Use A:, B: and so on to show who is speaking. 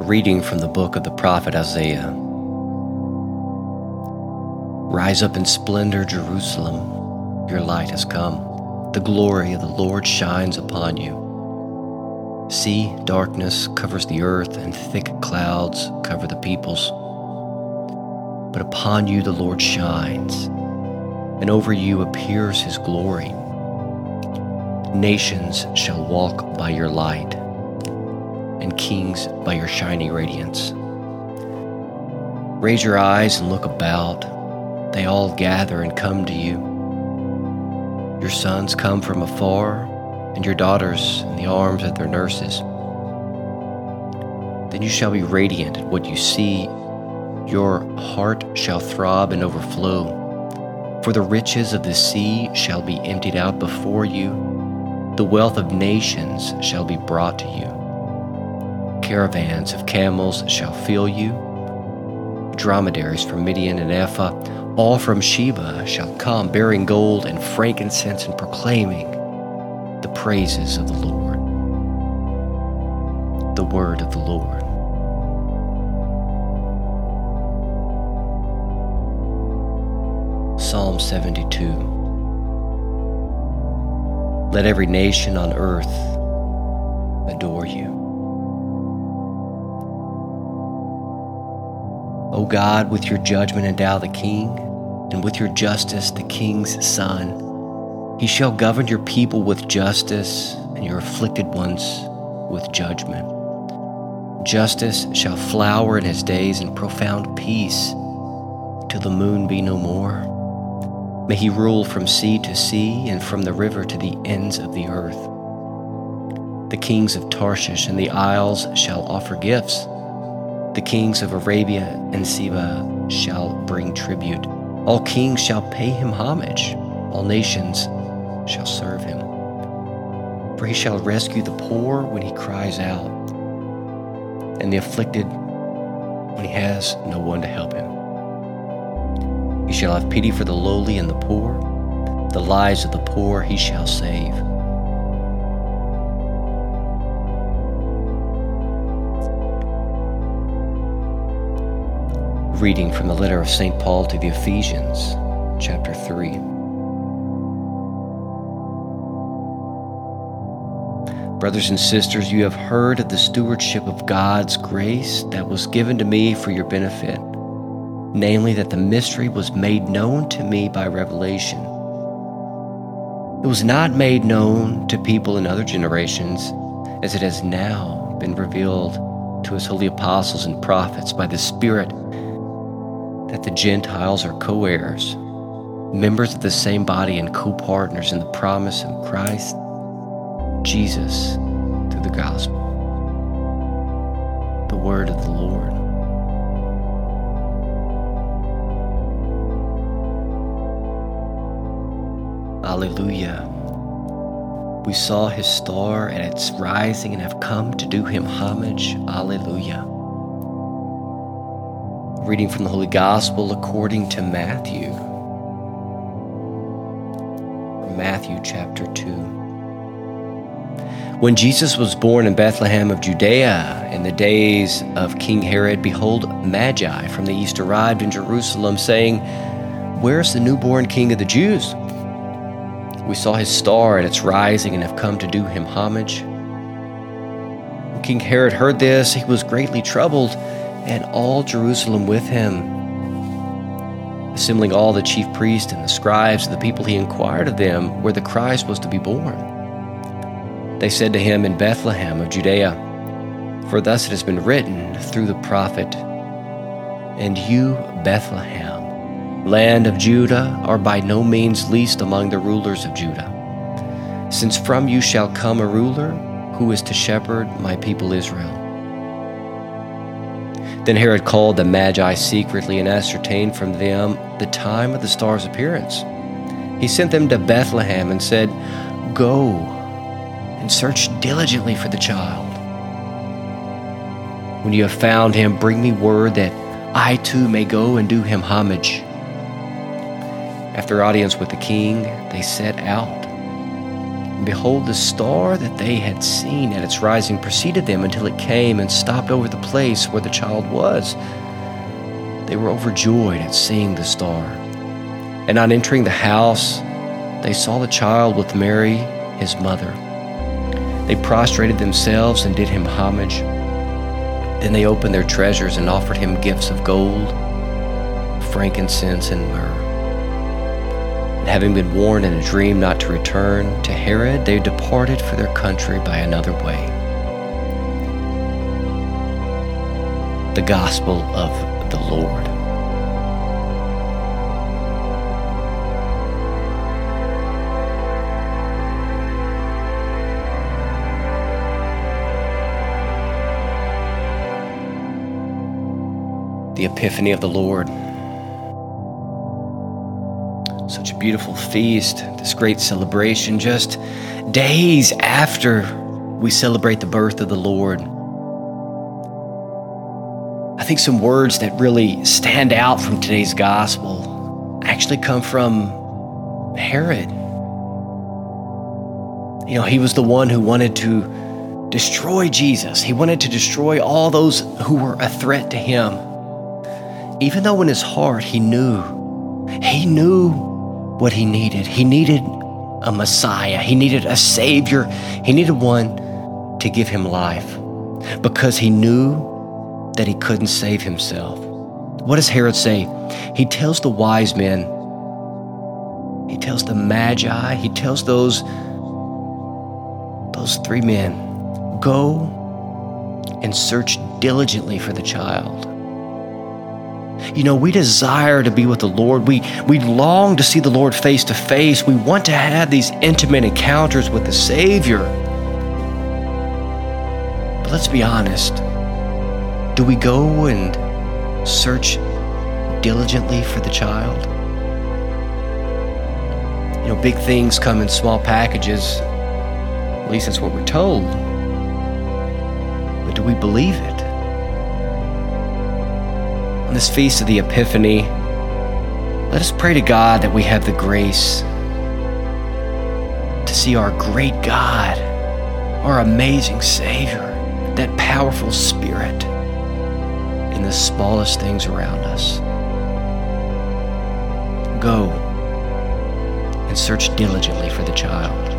A: reading from the book of the prophet Isaiah. Rise up in splendor, Jerusalem. Your light has come. The glory of the Lord shines upon you. See, darkness covers the earth, and thick clouds cover the peoples. But upon you the Lord shines, and over you appears his glory. Nations shall walk by your light and kings by your shining radiance. Raise your eyes and look about. They all gather and come to you. Your sons come from afar, and your daughters in the arms of their nurses. Then you shall be radiant at what you see. Your heart shall throb and overflow. For the riches of the sea shall be emptied out before you. The wealth of nations shall be brought to you. Caravans of camels shall fill you. Dromedaries from Midian and Ephah, all from Sheba, shall come, bearing gold and frankincense and proclaiming the praises of the Lord. The word of the Lord. Psalm 72 Let every nation on earth adore you. O God, with your judgment endow the king, and with your justice the king's son. He shall govern your people with justice, and your afflicted ones with judgment. Justice shall flower in his days, and profound peace till the moon be no more. May he rule from sea to sea, and from the river to the ends of the earth. The kings of Tarshish and the isles shall offer gifts. The kings of Arabia and Seba shall bring tribute. All kings shall pay him homage. All nations shall serve him. For he shall rescue the poor when he cries out, and the afflicted when he has no one to help him. He shall have pity for the lowly and the poor. The lives of the poor he shall save. Reading from the letter of St. Paul to the Ephesians, chapter 3. Brothers and sisters, you have heard of the stewardship of God's grace that was given to me for your benefit, namely, that the mystery was made known to me by revelation. It was not made known to people in other generations, as it has now been revealed to his holy apostles and prophets by the Spirit that the Gentiles are co heirs, members of the same body, and co partners in the promise of Christ Jesus through the gospel. The word of the Lord. Alleluia. We saw his star at its rising and have come to do him homage. Alleluia. Reading from the Holy Gospel according to Matthew. Matthew chapter 2. When Jesus was born in Bethlehem of Judea in the days of King Herod, behold, Magi from the east arrived in Jerusalem, saying, Where's the newborn King of the Jews? We saw his star at its rising and have come to do him homage. When King Herod heard this, he was greatly troubled, and all Jerusalem with him. Assembling all the chief priests and the scribes and the people, he inquired of them where the Christ was to be born. They said to him, In Bethlehem of Judea, for thus it has been written through the prophet, And you, Bethlehem, land of Judah, are by no means least among the rulers of Judah. Since from you shall come a ruler who is to shepherd my people Israel. Then Herod called the Magi secretly and ascertained from them the time of the star's appearance. He sent them to Bethlehem and said, Go and search diligently for the child. When you have found him, bring me word that I too may go and do him homage. After audience with the king, they set out. Behold, the star that they had seen at its rising preceded them until it came and stopped over the place where the child was. They were overjoyed at seeing the star. And on entering the house, they saw the child with Mary, his mother. They prostrated themselves and did him homage. Then they opened their treasures and offered him gifts of gold, frankincense, and myrrh. And having been warned in a dream not to return to Herod, they departed for their country by another way. The Gospel of the Lord. The Epiphany of the Lord. Such a beautiful feast, this great celebration, just days after we celebrate the birth of the Lord. I think some words that really stand out from today's gospel actually come from Herod. You know, he was the one who wanted to destroy Jesus. He wanted to destroy all those who were a threat to him. Even though in his heart he knew, he knew what he needed. He needed a Messiah, he needed a Savior, he needed one to give him life because he knew that he couldn't save himself. What does Herod say? He tells the wise men, he tells the magi, he tells those those three men, go and search diligently for the child. You know, we desire to be with the Lord. We, we long to see the Lord face to face. We want to have these intimate encounters with the Savior. But let's be honest do we go and search diligently for the child? You know, big things come in small packages. At least that's what we're told. But do we believe it? On this feast of the Epiphany, let us pray to God that we have the grace to see our great God, our amazing Savior, that powerful Spirit in the smallest things around us. Go and search diligently for the child.